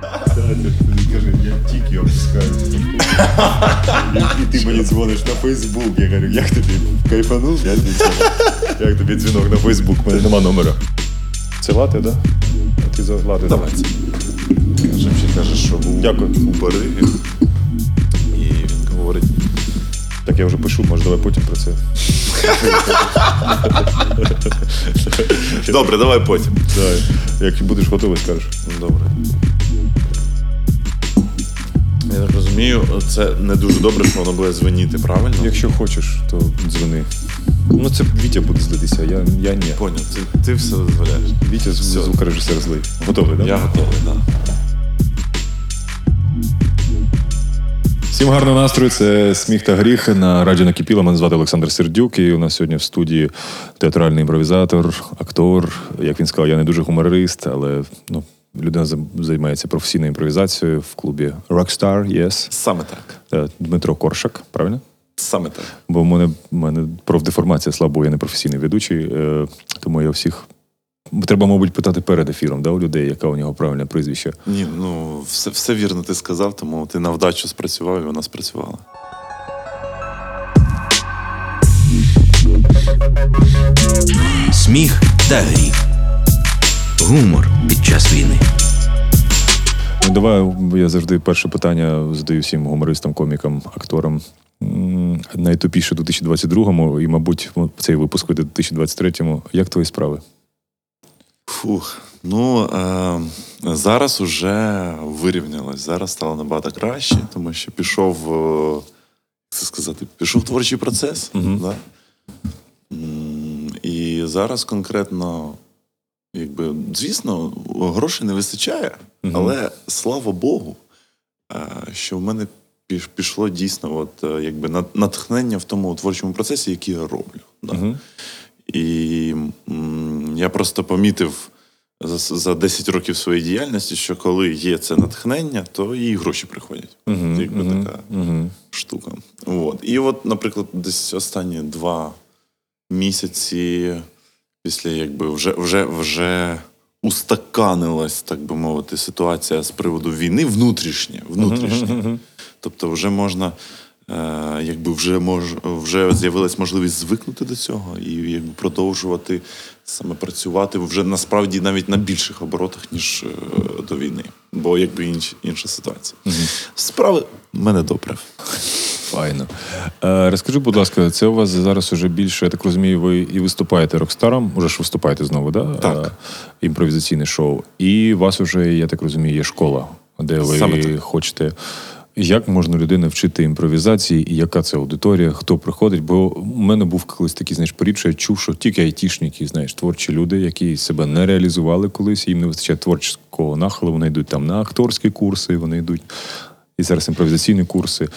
Каже, я тільки опускаю. І ти мені дзвониш на Фейсбук. Я кажу, як тобі кайфанув? Я тобі Як тобі дзвінок на Фейсбук? У мене нема номера. Це лати, так? А ти за лати. Давай. Жим ще каже, що був Дякую. у Парижі. І він говорить: Так я вже пишу, може давай потім про це. добре, давай потім. Давай. Як будеш готовий, скажеш. Добре. Я так розумію, це не дуже добре, що воно буде звеніти, правильно? Якщо хочеш, то дзвони. Ну це Вітя буде злитися, я, я ні. Поняв, ти, ти все дозволяєш. Вітя Все. звукорежисер злий. Готовий, так? Я готовий, так. Всім гарного настрою. Це сміх та гріх на радіо накипіло. Мене звати Олександр Сердюк. І у нас сьогодні в студії театральний імпровізатор, актор. Як він сказав, я не дуже гуморист, але ну, людина займається професійною імпровізацією в клубі Rockstar, yes. Саме так. Е, Дмитро Коршак, правильно? Саме так. Бо в мене, в мене профдеформація слабо, я не професійний ведучий, е, тому я всіх. Треба, мабуть, питати перед ефіром, да, у людей, яке у нього правильне прізвище. Ні, ну все, все вірно ти сказав, тому ти на вдачу спрацював і вона спрацювала. Сміх та гріх. Гумор під час війни. Ну, давай я завжди перше питання задаю всім гумористам, комікам, акторам. Найтупіше у 2022-му, і, мабуть, цей випуск вийде у 2023-му. Як твої справи? Фух. Ну е, зараз уже вирівнялось. Зараз стало набагато краще, тому що пішов, е, як це сказати, пішов творчий процес. Мгм. Да? І зараз конкретно, якби, звісно, грошей не вистачає, Мгм. але слава Богу, е, що в мене пішло дійсно от, е, якби, натхнення в тому творчому процесі, який я роблю. Да? Мгм. І м, я просто помітив за, за 10 років своєї діяльності, що коли є це натхнення, то і гроші приходять. Мгм, Якби мгм, така штука. От. І от, наприклад, десь останні два місяці після якби вже, вже, вже устаканилась, так би мовити, ситуація з приводу війни внутрішня. внутрішня. Тобто, вже можна. Е, якби вже мож, вже з'явилась можливість звикнути до цього і якби продовжувати саме працювати вже насправді навіть на більших оборотах, ніж е, до війни, бо якби інш, інша ситуація. Справи в мене добре. Файно. Е, розкажи, будь ласка, це у вас зараз уже більше, я так розумію, ви і виступаєте рокстаром, уже ж виступаєте знову, да? Так. Е, імпровізаційне шоу. І у вас вже, я так розумію, є школа, де ви Саме хочете. Як можна людину вчити імпровізації, і яка це аудиторія, хто приходить? Бо у мене був колись такий, знаєш, порід, я чув, що тільки айтішники, знаєш, творчі люди, які себе не реалізували колись, їм не вистачає творчого нахилу, вони йдуть там на акторські курси, вони йдуть і зараз імпровізаційні курси.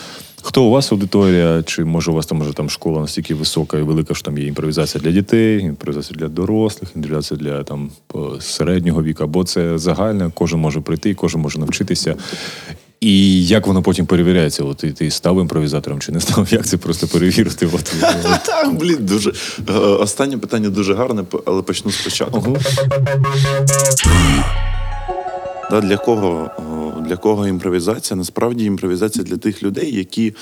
Хто у вас аудиторія? Чи може у вас там може там школа настільки висока і велика, що там є імпровізація для дітей, імпровізація для дорослих, імпровізація для там по- середнього віку, або це загальне, кожен може прийти, кожен може навчитися. І як воно потім перевіряється? От і ти став імпровізатором чи не став? Як це просто перевірити? От, от. Так, блін, дуже е, останнє питання дуже гарне, але почну спочатку. Да, для кого для кого імпровізація? Насправді імпровізація для тих людей, які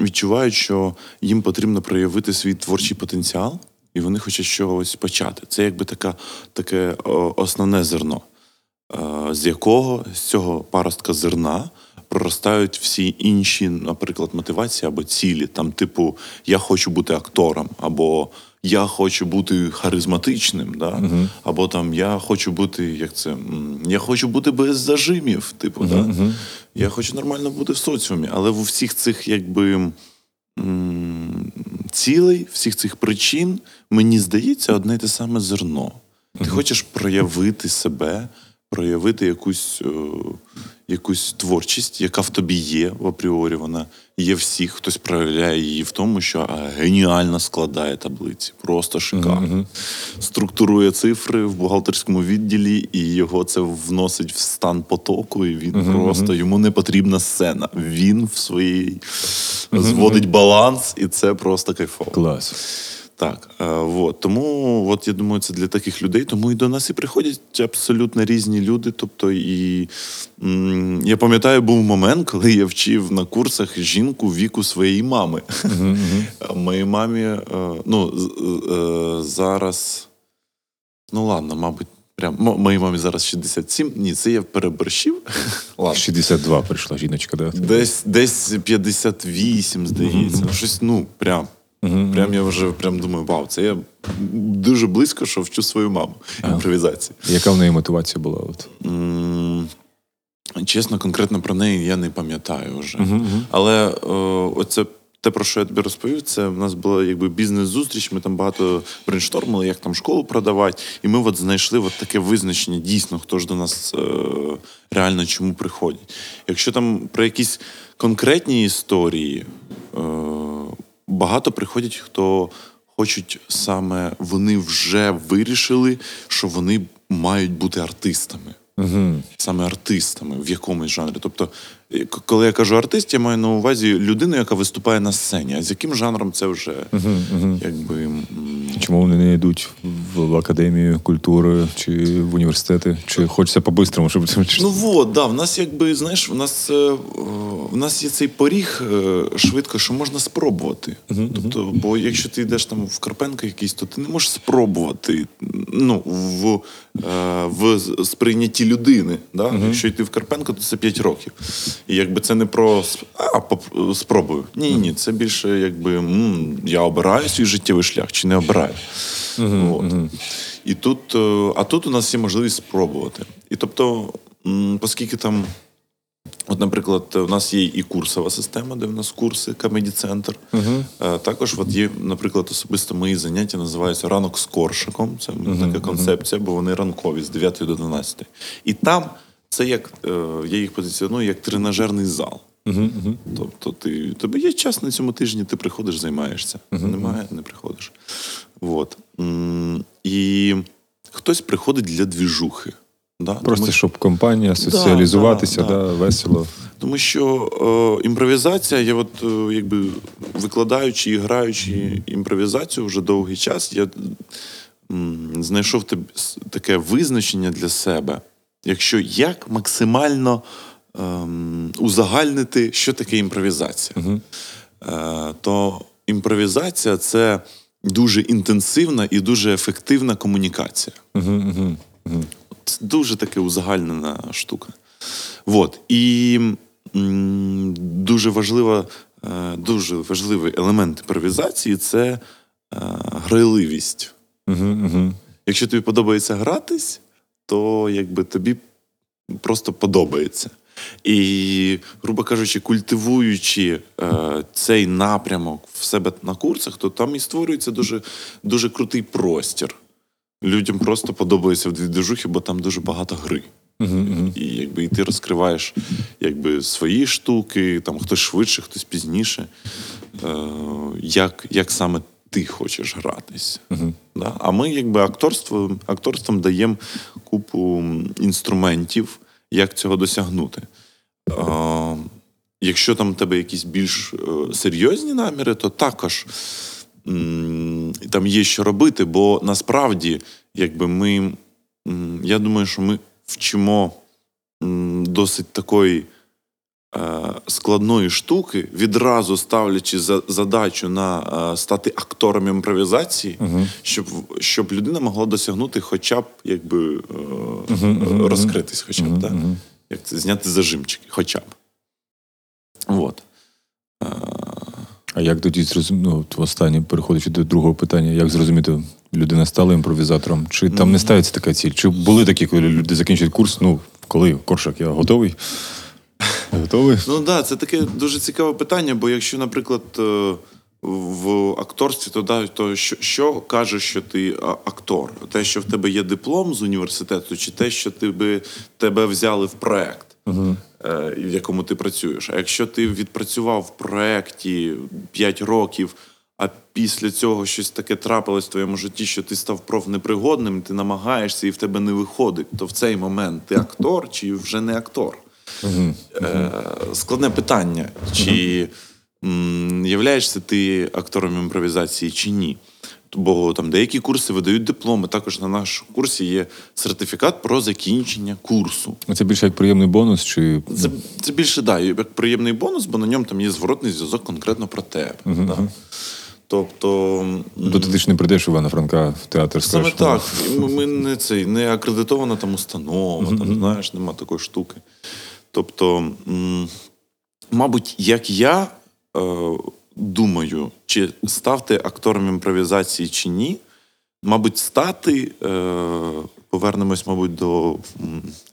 відчувають, що їм потрібно проявити свій творчий потенціал, і вони хочуть чогось почати. Це якби така, таке основне зерно, е, з якого з цього паростка зерна проростають всі інші, наприклад, мотивації або цілі. Там, типу, я хочу бути актором, або я хочу бути харизматичним, да? або там я хочу бути, як це, я хочу бути без зажимів, типу, да? я хочу нормально бути в соціумі. Але в всіх цих, якби. Цілей, всіх цих причин, мені здається, одне й те саме зерно. Ти хочеш проявити себе, проявити якусь, е, якусь творчість, яка в тобі є в апріорі. Вона є всіх, хтось проявляє її в тому, що геніально складає таблиці, просто шикарно. Структурує цифри в бухгалтерському відділі, і його це вносить в стан потоку, і він просто йому не потрібна сцена. Він в своїй зводить баланс, і це просто кайфово. Клас. Так, е, вот. тому от, я думаю, це для таких людей. Тому і до нас і приходять абсолютно різні люди. Тобто, і м, я пам'ятаю, був момент, коли я вчив на курсах жінку віку своєї мами. Моїй мамі, е, ну, е, зараз, ну ладно, мабуть, прям моїй мамі зараз 67. Ні, це я переборщив. Ладно. 62 прийшла жіночка, да? Десь, десь 58, здається. Щось, ну, прям. Прям я вже прям думаю, вау, це я дуже близько, що вчу свою маму імпровізації. Яка в неї мотивація була? От? М, Чесно, конкретно про неї я не пам'ятаю вже. Але е, оце те, про що я тобі розповів, це в нас була якби бізнес-зустріч. Ми там багато брейнштормили, як там школу продавати. І ми от знайшли от таке визначення, дійсно, хто ж до нас е, реально чому приходять. Якщо там про якісь конкретні історії, е, багато приходять, хто хочуть саме, вони вже вирішили, що вони мають бути артистами Угу. саме артистами в якомусь жанрі. Тобто, коли я кажу артист, я маю на увазі людину, яка виступає на сцені. А з яким жанром це вже якби. Чому вони не йдуть в, в академію культури чи в університети? Чи хочеться по-бистрому, щоб це Ну от, да, в нас якби, знаєш, в нас, е, в нас є цей поріг е, швидко, що можна спробувати. Тобто, бо якщо ти йдеш там в Карпенка якийсь, то ти не можеш спробувати ну, в, в сприйнятті людини. Да? Якщо йти в Карпенко, то це 5 років. І якби це не про а, спробую. Ні, ні, це більше якби м, я обираю свій життєвий шлях чи не обираю. От. І тут, е, а тут у нас є можливість спробувати. І тобто, м, оскільки там, от, наприклад, у нас є і курсова система, де в нас курси, комеді-центр. Е, Також от є, наприклад, особисто мої заняття називаються ранок з коршиком. Це така концепція, бо вони ранкові з 9 до 12. І там це як е, я їх позиціоную як тренажерний зал. Тобто, ти, тобі є час на цьому тижні, ти приходиш, займаєшся. Немає, не приходиш. Вот. М, І хтось приходить для двіжухи. Да? Просто Тому, щоб компанія соціалізуватися, да, да, да. весело. тому що е, імпровізація, я от е, якби викладаючи і граючи імпровізацію вже довгий час, я м, знайшов таке визначення для себе, якщо як максимально ем, узагальнити, що таке імпровізація. Е, то імпровізація це дуже інтенсивна і дуже ефективна комунікація. Це дуже таке узагальнена штука. Вот. І м, дуже важлива, е, дуже важливий елемент імпровізації це е, грайливість. Якщо тобі подобається гратись, то якби тобі просто подобається. І, грубо кажучи, культивуючи е, цей напрямок в себе на курсах, то там і створюється дуже, дуже крутий простір. Людям просто подобається в дві движухи, бо там дуже багато гри. І якби і ти розкриваєш якби, свої штуки, там хтось швидше, хтось пізніше. Е, як, як саме ти хочеш гратись. Да? А ми, якби акторство, акторством даємо купу інструментів, як цього досягнути. Е, якщо там в тебе якісь більш е, серйозні наміри, то також там є що робити, бо насправді, якби ми, я думаю, що ми вчимо досить такої е, складної штуки, відразу ставлячи задачу на е, стати актором імпровізації, щоб, щоб людина могла досягнути хоча б якби е, розкритись, хоча б, так? Як це зняти зажимчики, хоча б. От. А як тоді зрозуміти, ну, останнє, переходячи до другого питання, як зрозуміти, людина стала імпровізатором? Чи там не ставиться така ціль? Чи були такі, коли люди закінчують курс? Ну, коли Коршак, я готовий? Готовий? Ну так, да, це таке дуже цікаве питання, бо якщо, наприклад, е, в акторстві, то, да, то що, що каже, що ти актор? Те, що в тебе є диплом з університету, чи те, що тебе, тебе взяли в проект, е, в якому ти працюєш? А якщо ти відпрацював в проєкті 5 років, а після цього щось таке трапилось в твоєму житті, що ти став профнепригодним, ти намагаєшся і в тебе не виходить, то в цей момент ти актор чи вже не актор? Е, складне питання, чи м, являєшся ти актором імпровізації чи ні. Бо там деякі курси видають дипломи. Також на нашому курсі є сертифікат про закінчення курсу. Це більше як приємний бонус, чи Це, це більше да, як приємний бонус, бо на ньому там є зворотний зв'язок конкретно про тебе. Да. Тобто, м, Тобто ти ж не прийдеш Івана Франка в театр Саме так. Ми, ми не цей не акредитована там установа, там знаєш, нема такої штуки. Тобто, м, мабуть, як я е, думаю, чи ставти актором імпровізації чи ні, мабуть, стати. Е, Повернемось, мабуть, до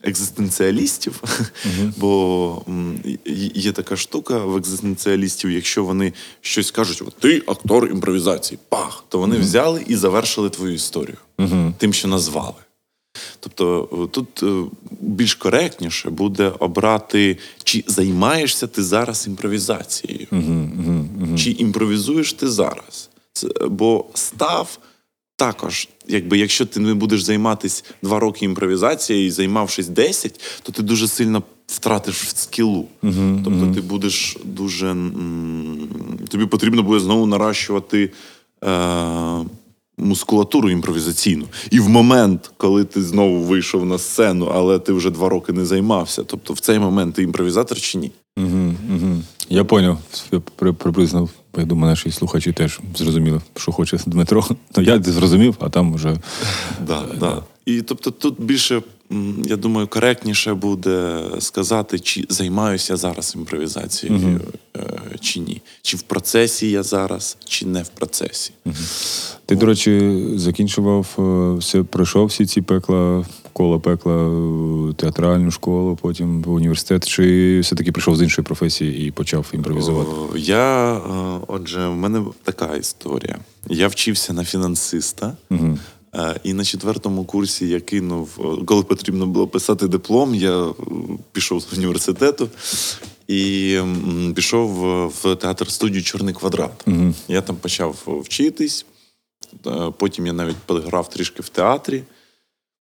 екзистенціалістів, бо м, є- така штука в екзистенціалістів, якщо вони щось кажуть, ти актор імпровізації, пах, то вони взяли і завершили твою історію. Тим, що назвали. Тобто е, тут е, більш коректніше буде обрати, чи займаєшся ти зараз імпровізацією, чи імпровізуєш ти зараз. Це, бо став також, якби якщо ти не будеш займатися два роки імпровізацією і займавшись 10, то ти дуже сильно втратиш в скілу. тобто ти будеш дуже. м, Тобі потрібно буде знову наращувати. Е- мускулатуру імпровізаційну. І в момент, коли ти знову вийшов на сцену, але ти вже два роки не займався, тобто в цей момент ти імпровізатор чи ні? Угу, угу. Я поняв. Приблизно, я думаю, наші слухачі теж зрозуміли, що хоче Дмитро. Ну, я зрозумів, а там вже Да, да. І тобто тут більше, я думаю, коректніше буде сказати, чи займаюся зараз імпровізацією, е, чи ні. Чи в процесі я зараз, чи не в процесі. Ти, до речі, закінчував е, все, пройшов всі ці пекла, коло пекла, е, театральну школу, потім в університет, чи все-таки прийшов з іншої професії і почав імпровізувати? Я, отже, в мене така історія. Я вчився на фінансиста. Угу. Е, І на четвертому курсі я кинув, е, коли потрібно було писати диплом, я е, пішов з університету і пішов в театр студію Чорний квадрат. Угу. Я там почав вчитись, потім я навіть пограв трішки в театрі.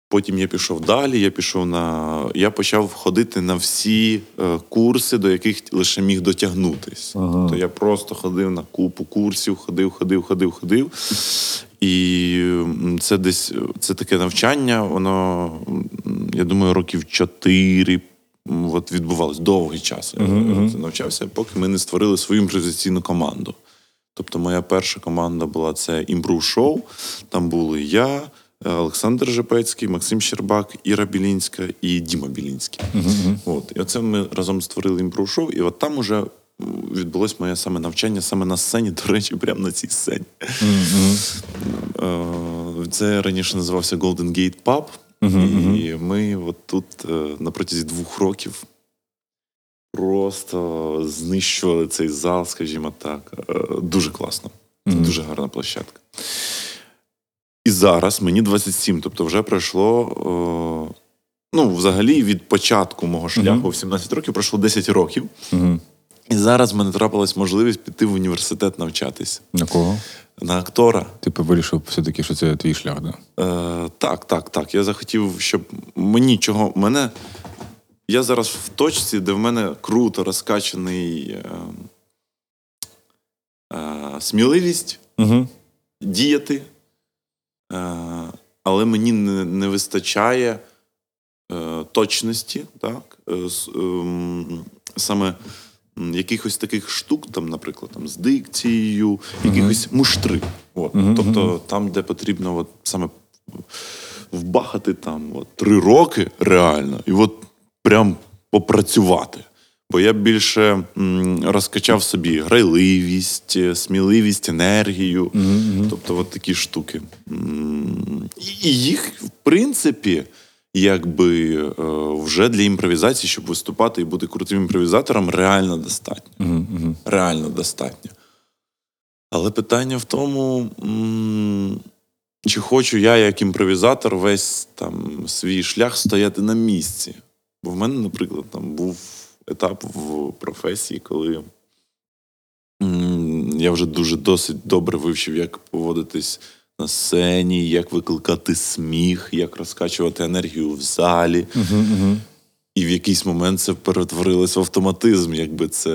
Потім я пішов далі. Я пішов на. Я почав ходити на всі курси, до яких лише міг дотягнутись. Ага. То я просто ходив на купу курсів, ходив, ходив, ходив, ходив. І це десь це таке навчання, воно, я думаю, років чотири от відбувалось довгий час. Я це навчався, поки ми не створили свою імпровізаційну команду. Тобто, моя перша команда була це імпрув шоу. Там були я, Олександр Жепецький, Максим Щербак, Іра Білінська і Діма Білінський. От. І оце ми разом створили імпрув шоу, і от там уже відбулось моє саме навчання, саме на сцені, до речі, прямо на цій сцені. Е, Це раніше називався Golden Gate Pub. І ми от тут е, на протязі двох років просто знищували цей зал, скажімо так. Е, Дуже класно. Це дуже гарна площадка. І зараз мені 27, тобто вже пройшло. Ну, взагалі, від початку мого шляху в 17 років пройшло 10 років. І зараз в мене трапилась можливість піти в університет навчатись На кого? на актора. Ти вирішив все-таки, що це твій шлях, да? Е, так, так, так. Я захотів, щоб мені чого. Мене. Я зараз в точці, де в мене круто розкачаний е, е, сміливість Угу. діяти, е, але мені не, не вистачає е, точності, так? Е, ем, саме якихось таких штук, там, наприклад, там, з дикцією, якихось муштри. От. Тобто там, де потрібно от, саме вбахати там от, три роки реально, і от прям попрацювати. Бо я більше м, розкачав собі грайливість, е, сміливість, енергію. Тобто, от такі штуки. І їх, в принципі, якби е, вже для імпровізації, щоб виступати і бути крутим імпровізатором, реально достатньо. Угу. Реально достатньо. Але питання в тому, чи хочу я, як імпровізатор, весь там свій шлях стояти на місці. Бо в мене, наприклад, там був етап в професії, коли я вже дуже досить добре вивчив, як поводитись на сцені, як викликати сміх, як розкачувати енергію в залі. Угу. Угу. І в якийсь момент це перетворилось в автоматизм, якби це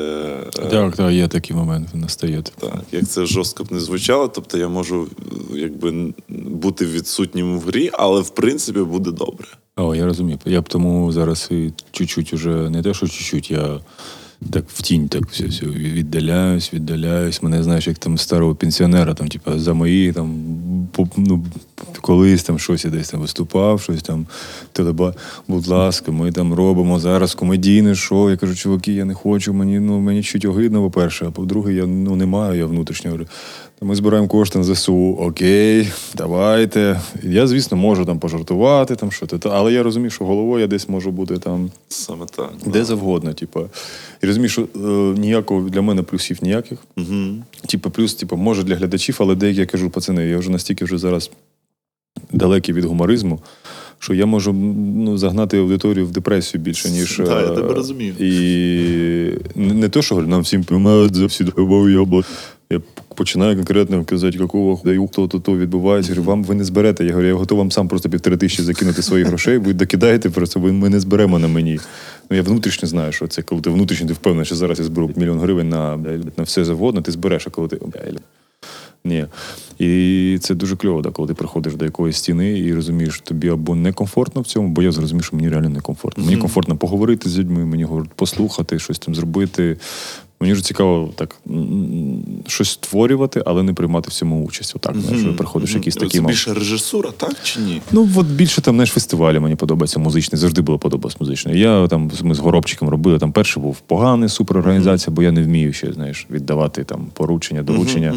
е, Так, так, є такий момент, настає. так, як це жорстко б не звучало. Тобто я можу якби бути відсутнім в грі, але в принципі буде добре. О, я розумію. Я б тому зараз і чуть-чуть уже не те, що чуть-чуть, я так в тінь так все, все віддаляюсь, віддаляюсь. Мене знаєш, як там старого пенсіонера, там, типу, за мої там ну, колись там щось я десь там виступав, щось там телеба. Будь ласка, ми там робимо зараз комедійне шоу. Я кажу, чуваки, я не хочу, мені ну мені чуть огидно, по-перше, а по-друге, я ну не маю, я внутрішнього Ми збираємо кошти на ЗСУ. Окей, давайте. Я, звісно, можу там пожартувати, там що то, але я розумію, що головою я десь можу бути там Саме так. де завгодно. Типу. І розумію, що е, ніякого для мене плюсів ніяких. Угу. Типу, плюс, типу, може для глядачів, але деякі я кажу, пацани, я вже настільки вже зараз далекий від гуморизму, що я можу ну, загнати аудиторію в депресію більше, ніж. Так, я е, тебе розумію. І не, не то, що говорю, нам всім помагають за всі область. Я починаю конкретно казати, якого даю, хто то, то відбувається. Я говорю, вам ви не зберете. Я говорю, я готов вам сам просто півтори тисячі закинути своїх грошей, ви докидаєте просто, ви ми не зберемо на мені. Ну я внутрішньо знаю, що це коли ти внутрішньо ти впевнений, що зараз я зберу мільйон гривень на, на все завгодно, ти збереш, а коли ти. ні. І це дуже кльово, да, коли ти приходиш до якоїсь стіни і розумієш, що тобі або некомфортно в цьому, бо я зрозумів, що мені реально некомфортно. Мені комфортно поговорити з людьми, мені послухати, щось там зробити. Мені ж цікаво так щось створювати, але не приймати в цьому участь. Отак, знаєш, що приходиш якісь такі Це більше режисура, так чи ні? Ну, от більше там, знаєш, фестивалі мені подобається музичний. Завжди було подобалось музичний. Я там ми з горобчиком робили. Там перший був поганий суперорганізація, бо я не вмію ще, знаєш, віддавати там поручення, доручення.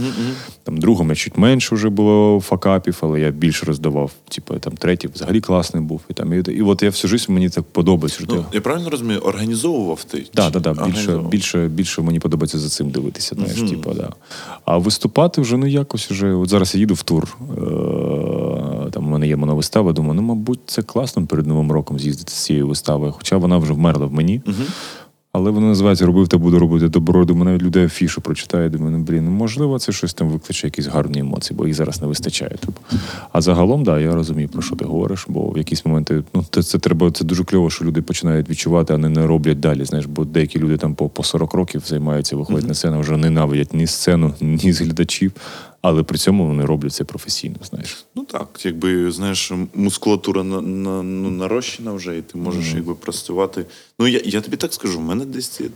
Там другому я чуть менше вже було факапів, але я більше роздавав. Типу, там третій взагалі класний був. І там і, і от я всю життя мені так подобається. Ну, я правильно розумію, організовував ти? Да, Чи- да, да, більше, більше, більше мені подобається за цим дивитися. Знаєш, типу, да. А виступати вже ну якось уже. От зараз я їду в тур. Е- там у мене є моновистава. Думаю, ну, мабуть, це класно перед Новим роком з'їздити з цією виставою. Хоча вона вже вмерла в мені. Але вона називається Робив та буду робити добро. Думаю, навіть людей афішу прочитає. Думаю, ну блін, ну можливо, це щось там викличе якісь гарні емоції, бо їх зараз не вистачає. Типу. А загалом, да, я розумію, про що ти говориш, бо в якісь моменти, ну це, це треба, це дуже кльово, що люди починають відчувати, а не, не роблять далі. Знаєш, бо деякі люди там по, по 40 років займаються, виходять на сцену, вже ненавидять ні сцену, ні з глядачів, але при цьому вони роблять це професійно. Знаєш. Ну так, якби знаєш, мускулатура на, на, ну, нарощена вже, і ти можеш якби працювати. Ну я, я тобі так скажу, в мене десь цей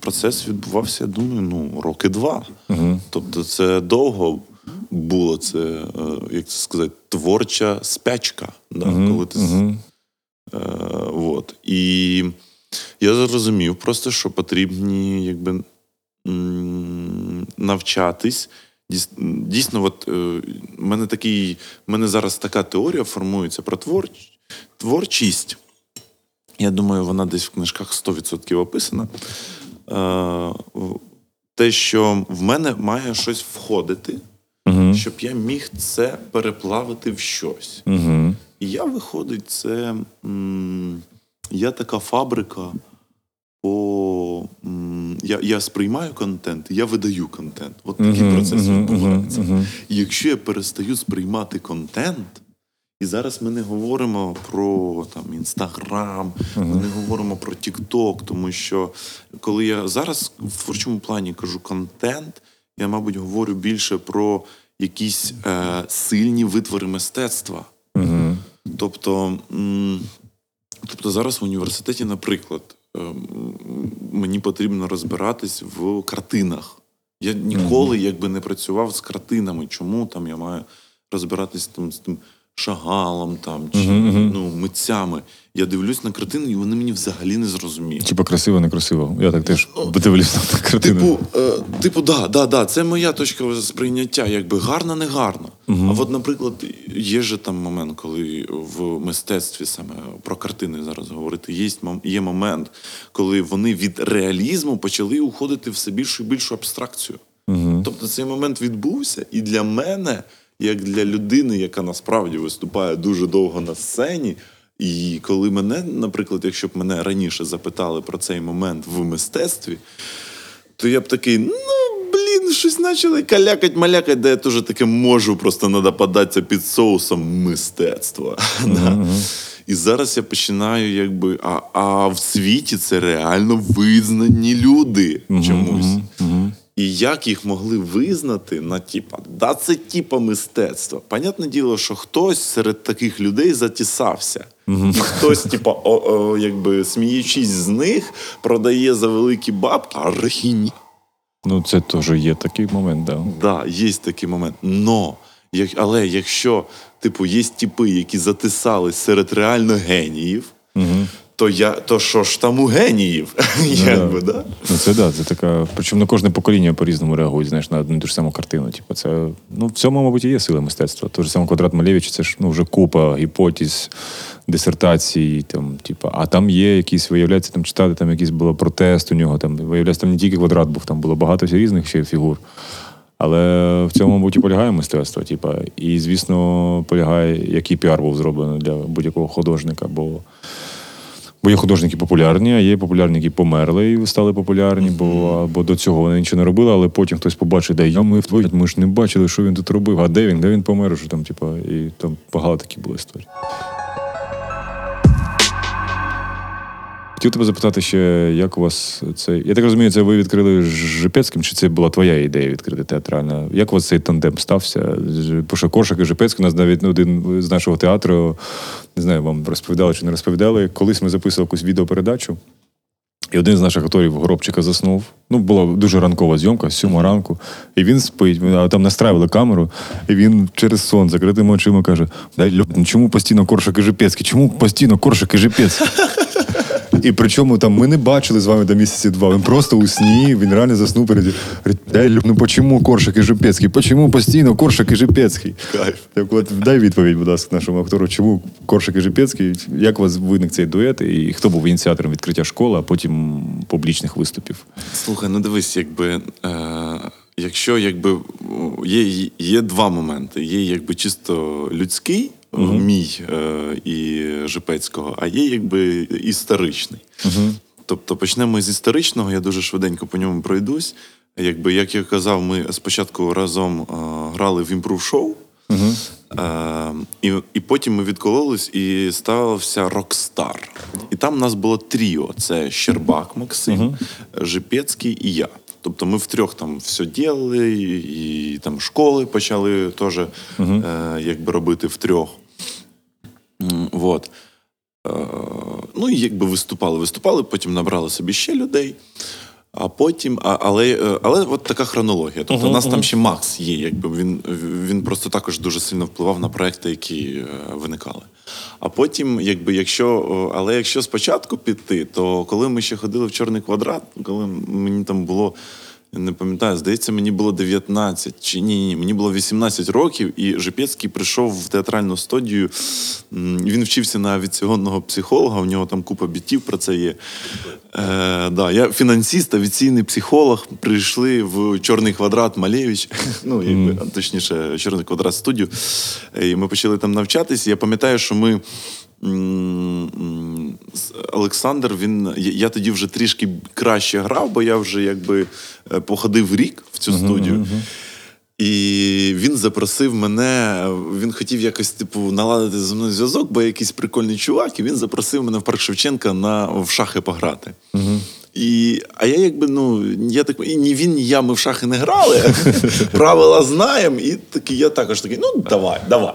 процес відбувався, я думаю, ну, роки два. Тобто це довго було це, е, як це сказати, творча спячка. Да, коли ти з- Е, вот. І я зрозумів просто, що потрібні якби, навчатись. Дійс- Дійсно, от, е, в мене такий, мене зараз така теорія формується про творч, творчість. Я думаю, вона десь в книжках 100% описана. Е, те, що в мене має щось входити, Угу. щоб я міг це переплавити в щось. Угу. І я виходить, це м, я така фабрика по. м, я, я сприймаю контент, я видаю контент. От такий процес відбувається. І якщо я перестаю сприймати контент, і зараз ми не говоримо про там Інстаграм, ми не говоримо про Тікток, тому що коли я зараз в творчому плані кажу контент, я, мабуть, говорю більше про якісь е, сильні витвори мистецтва. Тобто, м, тобто зараз в університеті, наприклад, мені потрібно розбиратись в картинах. Я ніколи якби не працював з картинами. Чому там я маю розбиратись там з тим шагалом там, чи ну, митцями. Я дивлюсь на картини, і вони мені взагалі не зрозуміють. Типа красиво, не красиво. Я так теж подивлюсь на картину. Типу, е, типу, да, да, да, це моя точка сприйняття, якби гарно, не гарно. А от, наприклад, є же там момент, коли в мистецтві саме про картини зараз говорити, є, мом- є момент, коли вони від реалізму почали уходити все більшу і більшу абстракцію. Тобто цей момент відбувся, і для мене, як для людини, яка насправді виступає дуже довго на сцені. І коли мене, наприклад, якщо б мене раніше запитали про цей момент в мистецтві, то я б такий, ну блін, щось почали калякать, малякать, де я теж таке можу, просто треба податися під соусом мистецтва. Да. І зараз я починаю, якби. А, а в світі це реально визнані люди чомусь. І як їх могли визнати на типа, да, це типа мистецтва. Понятне діло, що хтось серед таких людей затісався. І хтось, типа, о, о, якби сміючись з них, продає за великі бабки, а рахіні. Ну, це теж є такий момент, да. Да, є такий момент. Но, як, але якщо, типу, є типи, які затисались серед реально геніїв, то я то що ж там у геніїв? Якби, да? Ну, це да, це така. Причому на кожне покоління по-різному реагують, знаєш, на одну і ту ж саму картину. Типу, це, ну, в цьому, мабуть, і є сила мистецтва. Той же самий квадрат Малевича, це ж ну, вже купа гіпотез, дисертацій, там, типу, а там є якісь, виявляється, там читати, там якийсь було протест у нього. Там, виявляється, там не тільки квадрат був, там було багато різних ще фігур. Але в цьому, мабуть, і полягає мистецтво. Типу, і, звісно, полягає, який піар був зроблений для будь-якого художника. Бо Бо є художники популярні, а є популярні, які померли і стали популярні, бо, бо до цього вони нічого не робили, але потім хтось побачить, де я ми вдвоє, ми ж не бачили, що він тут робив, а де він, де він помер, що там, типа, і там багато такі були історії. Хотів тебе запитати ще, як у вас це. Я так розумію, це ви відкрили з Жипецьким, чи це була твоя ідея відкрити театральна? Як у вас цей тандем стався? З- що Коршак і Жипецький, у нас навіть один з нашого театру, не знаю, вам розповідали чи не розповідали. Колись ми записували якусь відеопередачу. І один з наших акторів Горобчика заснув. Ну, була дуже ранкова зйомка, з сьомого ранку. І він спить, а там настраювали камеру, і він через сон закритими очима каже: Дай Льоп, ну чому постійно коршак і Жипецький? Чому постійно коршак і Жипецький? І причому там ми не бачили з вами до місяці два. Він просто у сні, він реально заснув переді. Говорить, ну почому коршак і Жипецький? Почому постійно коршак і Жипецький? Кайф. Так от дай відповідь, будь ласка, нашому актору, чому Коршик і Жипецький, як у вас виник цей дует, і хто був ініціатором відкриття школи, а потім публічних виступів? Слухай, ну дивись, якби. Е, якщо якби є, є два моменти. Є якби чисто людський, о, мій е, і Жипецького, а є якби історичний. Тобто почнемо з історичного, я дуже швиденько по ньому пройдусь. Якби, як я казав, ми спочатку разом е, грали в імпрув-шоу. Е, і, і потім ми відкололись і стався Рокстар. І там у нас було тріо: це Щербак Максим, Жипецький і я. Тобто ми втрьох там все діяли, і, і там школи почали теж е, якби робити втрьох. Вот. Е, ну і якби виступали, виступали, потім набрали собі ще людей. А потім, а, але, е, але от така хронологія. Тобто, у нас там ще Макс є, якби він, він просто також дуже сильно впливав на проекти, які е, виникали. А потім, якби, якщо, але якщо спочатку піти, то коли ми ще ходили в Чорний квадрат, коли мені там було. Не пам'ятаю, здається, мені було 19 чи ні, ні, мені було 18 років, і Жипецький прийшов в театральну студію. Він вчився на авіаційного психолога, у нього там купа бітів про це є. Е, да, я фінансист, авіаційний психолог. Прийшли в Чорний квадрат Малевич, ну, якби, а точніше, Чорний квадрат студію. Е, І ми почали там навчатись. Я пам'ятаю, що ми. Олександр, він я, тоді вже трішки краще грав, бо я вже якби е, походив рік в цю студію. І він запросив мене. Він хотів якось, типу, наладити зі мною зв'язок, бо я якийсь прикольний чувак, і він запросив мене в парк Шевченка на в шахи пограти. І, а я якби, ну, я так, і ні він, ні я, ми в шахи не грали, правила знаємо, і такий, я також такий, ну давай, давай.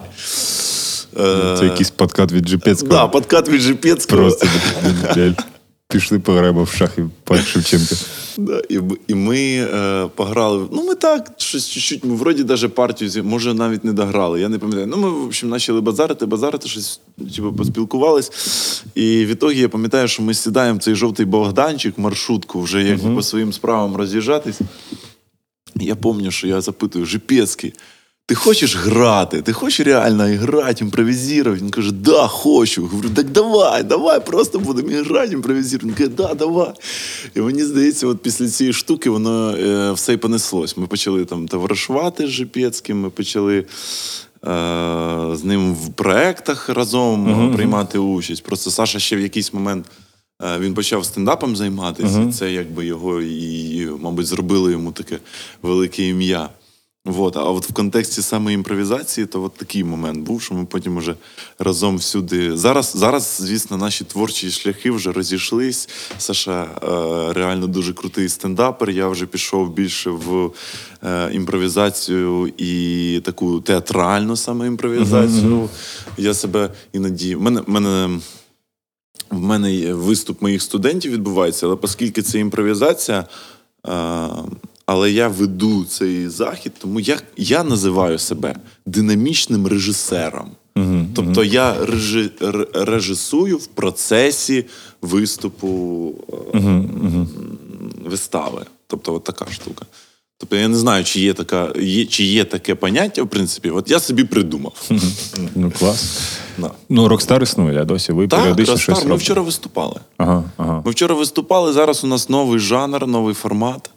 Е, Це якийсь подкат від Жипецького. Да, подкат від Жипецького. Просто пішли пограємо в шахи Парк Шевченка. Да, і, і ми е, пограли. Ну, ми так, щось чуть-чуть, ми вроді даже партію, може, навіть не дограли. Я не пам'ятаю. Ну, ми, в общем, почали базарити, базарити, щось, типу, поспілкувались. І в ітогі я пам'ятаю, що ми сідаємо в цей жовтий Богданчик, маршрутку, вже як по своїм справам роз'їжджатись. Я пам'ятаю, що я запитую, Жипецький, ти хочеш грати? Ти хочеш реально грати, імпровізувати? Він каже, да, хочу. Говорю, так давай, давай, просто будемо грати, імпровізувати. Він каже, да, давай. І мені здається, от після цієї штуки воно е, все й понеслось. Ми почали там товаришувати з Жипецьким, ми почали е, з ним в проектах разом е, приймати участь. Просто Саша ще в якийсь момент. е, Він почав стендапом займатися, і це якби його і, мабуть, зробило йому таке велике ім'я. Вот, а от в контексті саме імпровізації, то от такий момент був, що ми потім уже разом всюди. Зараз, зараз, звісно, наші творчі шляхи вже розійшлись. Саша е, реально дуже крутий стендапер. Я вже пішов більше в е, імпровізацію і таку театральну саме імпровізацію. Я себе іноді. В мене, в мене в мене виступ моїх студентів відбувається, але оскільки це імпровізація, е, але я веду цей захід, тому я, я називаю себе динамічним режисером. Тобто я режи, режисую в процесі виступу е, вистави. Тобто, от така штука. Тобто я не знаю, чи є, така, є, чи є таке поняття, в принципі, от я собі придумав. Ну, клас. Да. Ну, Рокстар існує, а досі ви Так, періодично щось ми вчора виступали. Ага, ага. Ми вчора виступали, зараз у нас новий жанр, новий формат.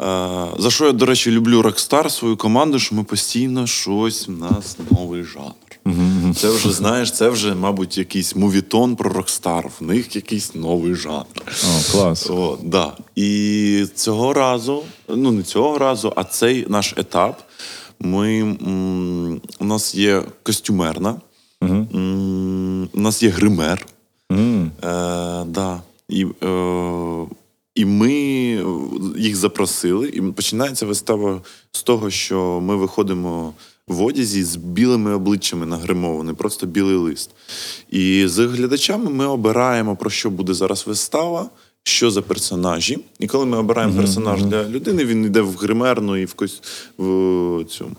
Е, За що я, до речі, люблю Rockstar, свою команду, що ми постійно щось, у нас новий жанр. Це вже, знаєш, це вже, мабуть, якийсь мувітон про Rockstar. В них якийсь новий жанр. О, клас. О, да. І цього разу, ну не цього разу, а цей наш етап. Ми, м, у нас є костюмерна, м, у нас є гример. М. Е, да. І, е, і ми їх запросили, і починається вистава з того, що ми виходимо в одязі з білими обличчями нагримований, просто білий лист. І з глядачами ми обираємо, про що буде зараз вистава. Що за персонажі? І коли ми обираємо персонаж для людини, він йде в гримерну і в, кос... в цю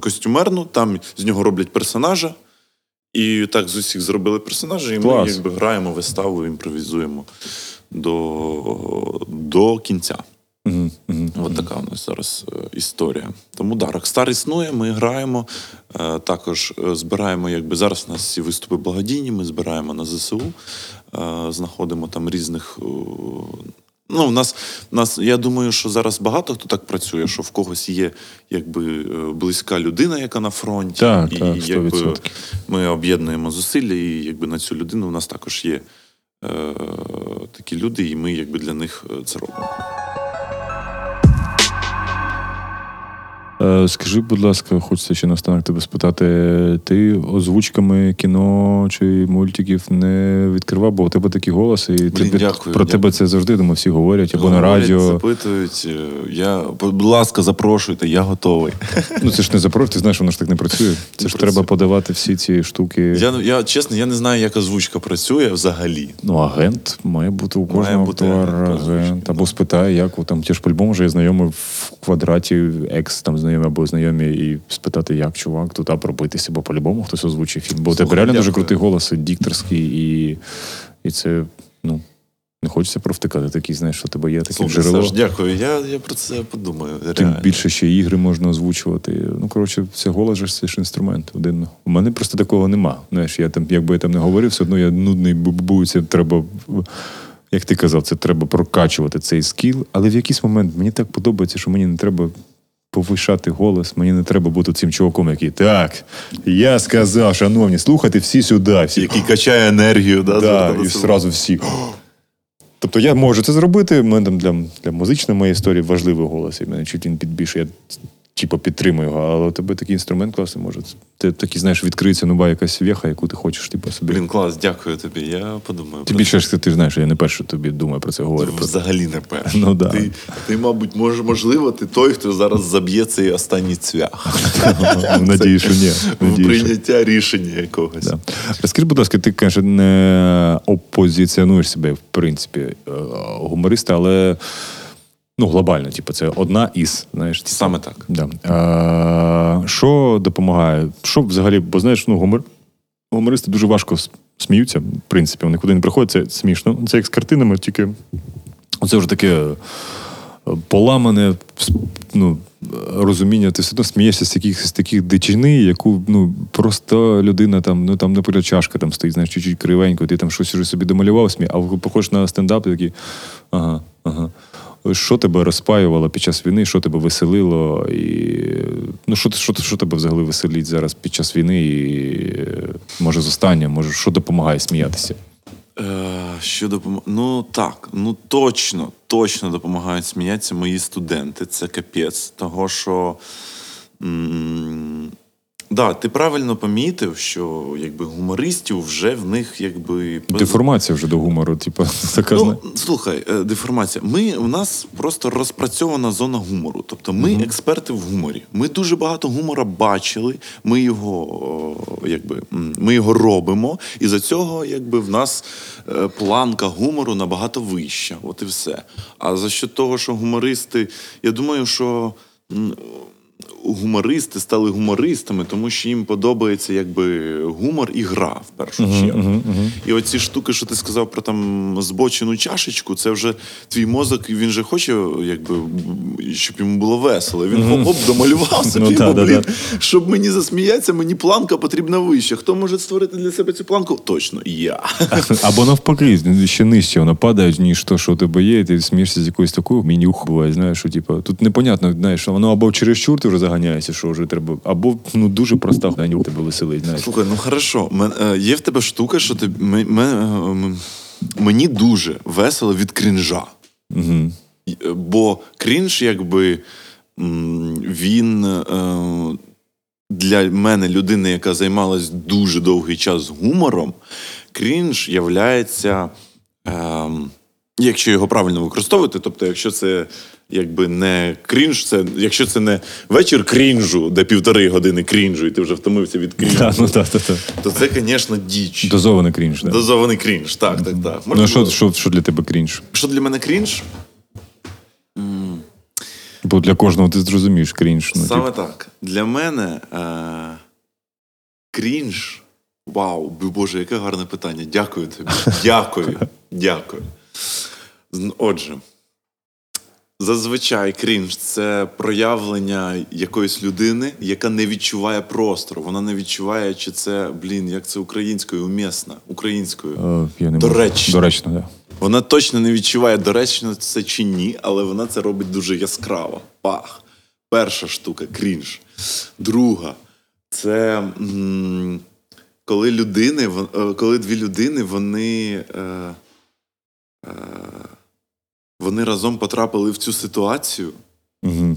костюмерну, там з нього роблять персонажа. І так з усіх зробили персонажі, і ми якби граємо виставу, імпровізуємо до, до кінця. Мгм, мгм. От така у нас зараз е, історія. Тому да, Rockstar існує, ми граємо. Е, також е, збираємо, якби зараз у нас всі виступи благодійні, ми збираємо на ЗСУ, знаходимо там різних. Ну, в нас, в нас, я думаю, що зараз багато хто так працює, що в когось є якби близька людина, яка на фронті, Так, і так, якби 100%. ми об'єднуємо зусилля, і якби на цю людину у нас також є такі люди, і ми якби для них е, це робимо. Скажи, будь ласка, хочеться ще наостанок тебе спитати. Ти озвучками кіно чи мультиків не відкривав, бо у тебе такий голос, і тобі, дякую, про дякую. тебе це завжди думаю, всі говорять або на радіо. Запитують. е, Я, будь ласка, запрошуйте, я готовий. Ну це ж не запроти, ти знаєш, воно ж так не працює. Це Не ж працює. треба подавати всі ці штуки. Я, я чесно, я не знаю, як озвучка працює взагалі. Ну, агент має бути у кожного бути актора агент. Або спитає, як там ті ж по-любому вже є знайомий в квадраті, екс там знайомі або знайомі, і спитати, як чувак, тут а пробитися, бо по-любому хтось озвучив фільм. Бо у тебе реально дуже крутий голос, дікторський, і, і це, ну, не хочеться провтикати. Такий, знаєш, що тебе є таке Слухай, джерело. Саш, дякую. Я, я про це подумаю. Тим реально. більше ще ігри можна озвучувати. Ну, коротше, це голос це ж інструмент один. У мене просто такого нема. Знаєш, я там, якби я там не говорив, все одно я нудний бу це треба. Як ти казав, це треба прокачувати цей скіл. Але в якийсь момент мені так подобається, що мені не треба повишати голос, мені не треба бути цим чуваком, який так, я сказав, шановні, слухайте всі сюди, всі Який качає енергію, да, да, і зразу одразу всі. Тобто я можу це зробити. Мене там для, для музичної моєї історії важливий голос, і мене чуть він підбільшує. Я типу підтримую його, але у тебе такий інструмент класний може. Ти такий, знаєш, відкриється нова якась вєха, яку ти хочеш, типу, собі. Блін, клас, дякую тобі. Я подумаю. Про більше що ти знаєш, я не перший тобі думаю про це говорю. це. Взагалі не перший. Ну, да. ти, ти, мабуть, мож, можливо, ти той, хто зараз заб'є цей останній цвях Надію, що ні. в прийняття рішення якогось. Да. Розкажи, будь ласка, ти, каже, не опозиціонуєш себе, в принципі, е, гумориста, але ну, глобально, типу, це одна із, знаєш. типу. Саме так. Да. А, що допомагає? Що взагалі, бо знаєш, ну, гумор... гумористи дуже важко сміються, в принципі, вони куди не приходять, це смішно. Це як з картинами, тільки це вже таке е, поламане ну, розуміння, ти все одно смієшся з таких, з таких дичини, яку ну, просто людина там, ну там, наприклад, чашка там стоїть, знаєш, чуть-чуть кривенько, ти там щось вже собі домалював сміх, а походиш на стендап, і такий, ага, ага. Що тебе розпаювало під час війни, що тебе веселило, і ну що, що, що тебе взагалі веселить зараз під час війни, і може з останнього, може, що допомагає сміятися? Е, що допомагає? Ну так, ну точно, точно допомагають сміятися мої студенти. Це капець. Того, що. Да, ти правильно помітив, що якби гумористів вже в них якби Деформація вже до гумору, типу, така Ну, слухай, е, деформація. Ми у нас просто розпрацьована зона гумору. Тобто ми експерти в гуморі. Ми дуже багато гумора бачили. Ми його якби ми його робимо, і за цього якби в нас е, планка гумору набагато вища. От і все. А за що того, що гумористи, я думаю, що. Гумористи стали гумористами, тому що їм подобається якби гумор і гра в першу чергу. І оці штуки, що ти сказав про там збочену чашечку, це вже твій мозок, він же хоче, якби, щоб йому було весело. Він хоп-хоп домалював собі, Ну, бо, да, да, блін, щоб мені засміятися, мені планка потрібна вища. Хто може створити для себе цю планку? Точно, я. Або навпаки, ще нижче вона падає, ніж то, що у тебе є, і ти смієшся з якоюсь такою мінюх буває, знаєш, що типу, тут непонятно, знаєш, воно або через чересчур ти вже заганяєшся, що вже треба, або ну дуже проста у тебе веселить, знаєш. Слухай, ну хорошо. Мен, е, є в тебе штука, що ти м- м- м- мені дуже весело від крінжа. Угу. Е, Бо крінж, якби він е, для мене, людини, яка займалась дуже довгий час гумором, крінж являється, ем, якщо його правильно використовувати, тобто, якщо це якби не крінж, це якщо це не вечір крінжу, де півтори години крінжу, і ти вже втомився від крінжу, Так, ну так, так, так. то це, звісно, діч. Дозований крінж, так. Дозований крінж, так, так, так. Ну, що, що, що для тебе крінж? що для мене крінж? Бо для кожного ти зрозумієш крінж. Ну, Саме типу. так. Для мене е- крінж. Вау, Боже, яке гарне питання. Дякую тобі. Дякую. Дякую. Отже, зазвичай крінж це проявлення якоїсь людини, яка не відчуває простору. Вона не відчуває, чи це, блін, як це українською, умісна, українською. Е, я не можу. Доречно. Доречно, так. Вона точно не відчуває, доречно це чи ні, але вона це робить дуже яскраво. Пах. Перша штука крінж. Друга це м, коли людини, вон- е, коли дві людини вони, е, е, вони разом потрапили в цю ситуацію, Угу.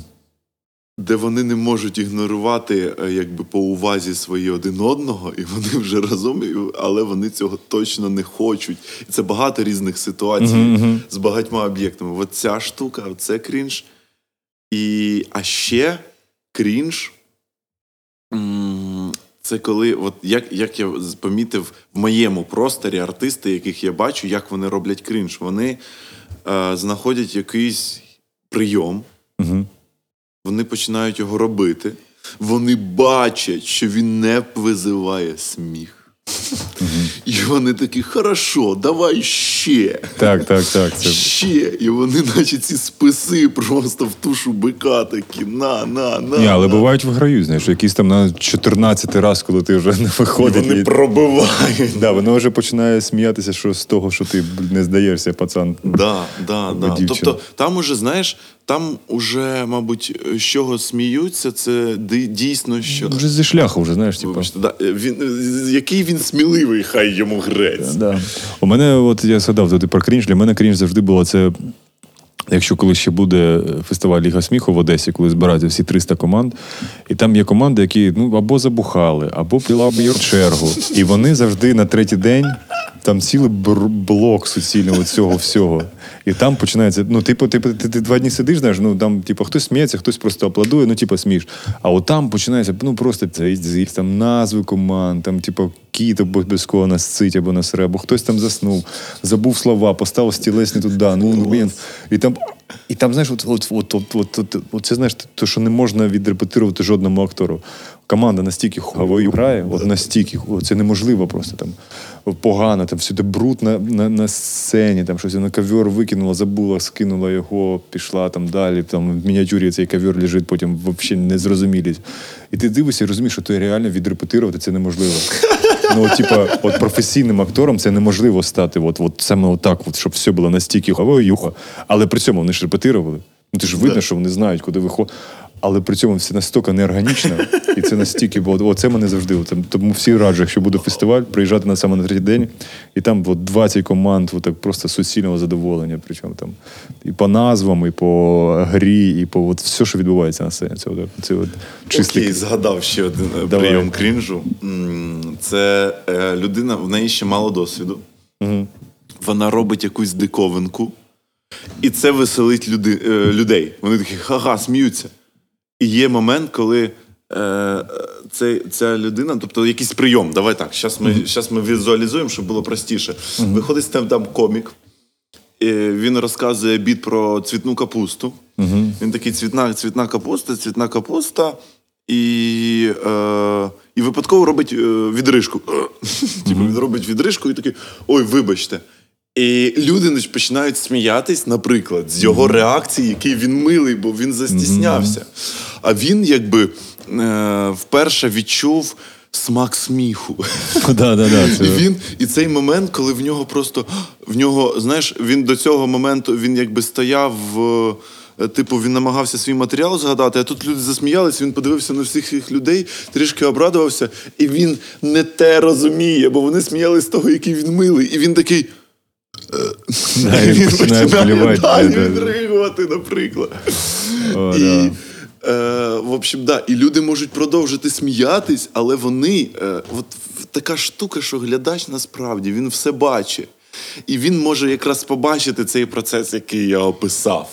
де вони не можуть ігнорувати е, якби по увазі свої один одного, і вони вже разом, але вони цього точно не хочуть. І це багато різних ситуацій мгм. з багатьма об'єктами. От ця штука, це крінж. І, а ще крінж. Це коли, от як, як я помітив в моєму просторі артисти, яких я бачу, як вони роблять крінж. Вони е, знаходять якийсь прийом, Угу. вони починають його робити. Вони бачать, що він не визиває сміх. І вони такі, хорошо, давай ще. Так, так, так. Це... Ще. І вони, наче ці списи просто в тушу бика такі, на, на, на. Ні, але на. бувають виграють, знаєш, якийсь там на 14 раз, коли ти вже не І вони від- пробивають. Да, воно вже починає сміятися, що з того, що ти не здаєшся, пацан. Да, да, да. Тобто там уже, знаєш, там уже, мабуть, з чого сміються, це дійсно що. Вже зі шляху, вже знаєш, типу. Да, він, е, який він сміливий, хай йому грець. Да. У мене, от я згадав туди про крінж, для мене крінж завжди було це. Якщо коли ще буде фестиваль Ліга сміху в Одесі, коли збираються всі 300 команд, і там є команди, які ну або забухали, або піла чергу. І вони завжди на третій день там цілий блок суцільного цього всього. І там починається. Ну, типу, типу, ти, ти два дні сидиш, знаєш, ну там, типу, хтось сміється, хтось просто аплодує, ну, типу, смієш. А от там починається, ну просто це з- там назви команд, там, типу, кіт або без кого насцить або насре, або хтось там заснув, забув слова, поставив стілець не туди, ну, ну блін. І там, і там, знаєш, от, от, от, от, от, от, от це знаєш, то, що не можна відрепетирувати жодному актору. Команда настільки хуйовою грає, от настільки, о, це неможливо просто там погано, там всюди бруд на, на, на сцені, там щось на ковер викинула, забула, скинула його, пішла там далі. Там в мініатюрі цей ковер лежить, потім взагалі незрозумілість. І ти дивишся і розумієш, що то реально відрепетирувати це неможливо. Ну, типа, от професійним актором це неможливо стати. От, от саме отак, от, щоб все було настільки хавою юха. Але при цьому вони ж репетирували. Ну ти ж видно, що вони знають, куди виходить. Але при цьому все настільки неорганічно, і це настільки, бо оце мене завжди. от, Тому всі раджу, якщо буде фестиваль, приїжджати на саме на третій день, і там от, 20 команд, от, так просто суцільного задоволення. Причому там і по назвам, і по грі, і по от, все, що відбувається на сцені. Це, от, це от, чистий. Окей, згадав ще один е, Давай. прийом крінжу. Це е, людина, в неї ще мало досвіду. Вона робить якусь диковинку, і це веселить люди, е, людей. Вони такі ха-ха, сміються. І є момент, коли е, це, ця людина, тобто якийсь прийом, давай так, зараз ми, щас ми візуалізуємо, щоб було простіше. Виходить там, там комік, він розказує біт про цвітну капусту. Він такий цвітна, цвітна капуста, цвітна капуста. І, е, і випадково робить е, відрижку. Типу він робить відрижку і такий: ой, вибачте. І люди починають сміятись, наприклад, з його реакції, який він милий, бо він застіснявся. А він, якби е, вперше відчув смак сміху. Да, да, да, це... І він, і цей момент, коли в нього просто в нього, знаєш, він до цього моменту він якби стояв. е, Типу, він намагався свій матеріал згадати, а тут люди засміялись, він подивився на всіх цих людей, трішки обрадувався, і він не те розуміє, бо вони сміялись з того, який він милий. І він такий. Він починає відригувати, наприклад. О, і, е, в общем, да, і люди можуть продовжити сміятись, але вони, е, от така штука, що глядач насправді він все бачить. І він може якраз побачити цей процес, який я описав.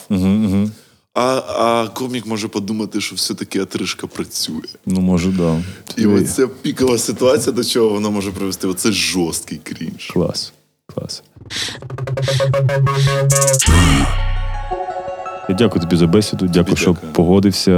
А, а комік може подумати, що все-таки атришка працює. Ну, може, да. І оця пікова ситуація, до чого вона може привести, оце жорсткий крінж. Клас. Клас. Я дякую тобі за бесіду. Дякую, що погодився.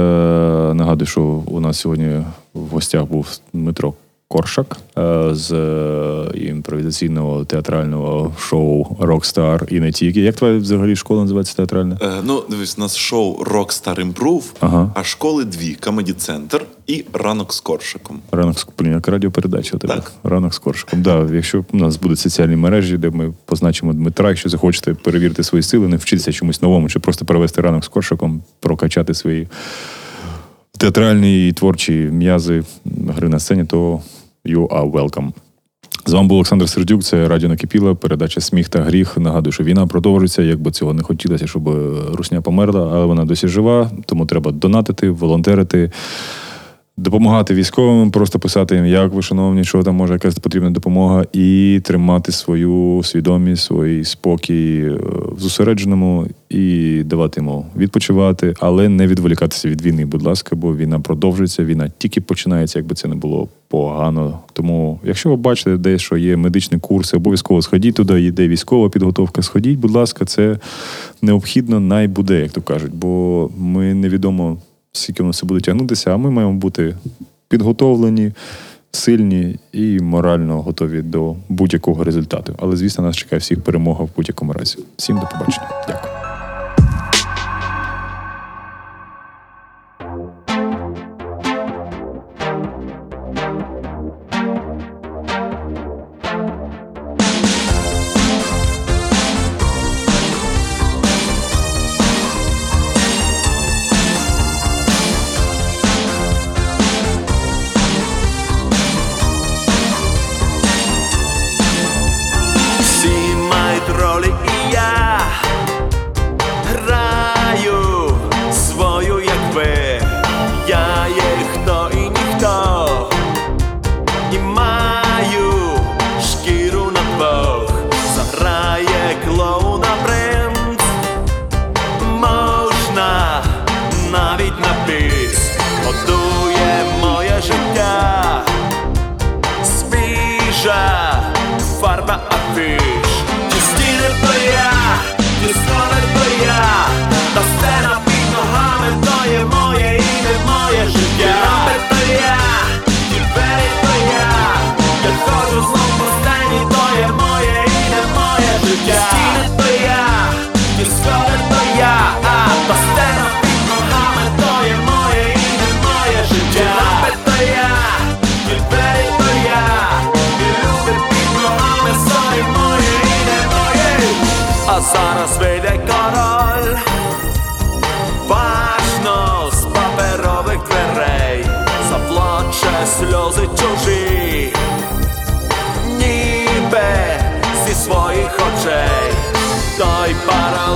Нагадую, що у нас сьогодні в гостях був Дмитро Коршак е, з е, імпровізаційного театрального шоу Рокстар і не тільки. Як твоя взагалі школа називається театральна? Е, ну, дивись, у нас шоу Rockstar Improve, Ага. а школи дві: Comedy Center і ранок з коршиком. Ранок з як радіопередача тебе. Так. Ранок з коршиком. Да, якщо у нас будуть соціальні мережі, де ми позначимо Дмитра, якщо захочете перевірити свої сили, не вчитися чомусь новому, чи просто перевести ранок з коршиком, прокачати свої театральні і творчі м'язи гри на сцені, то you are welcome. З вами був Олександр Сердюк, це Радіо Накипіла, передача Сміх та гріх. Нагадую, що війна продовжується. Якби цього не хотілося, щоб русня померла, але вона досі жива, тому треба донатити, волонтерити. Допомагати військовим, просто писати їм, як ви, шановні, що там може якась потрібна допомога, і тримати свою свідомість, свій спокій е, в зосередженому і давати йому відпочивати, але не відволікатися від війни, будь ласка, бо війна продовжується, війна тільки починається, якби це не було погано. Тому, якщо ви бачите, де що є медичні курси, обов'язково сходіть туди, йде військова підготовка. Сходіть, будь ласка, це необхідно, най буде, як то кажуть, бо ми невідомо скільки воно все буде тягнутися, а ми маємо бути підготовлені, сильні і морально готові до будь-якого результату. Але, звісно, нас чекає всіх перемога в будь-якому разі. Всім до побачення. Дякую. Сльози чужі, ніби зі своїх очей, той паралоновий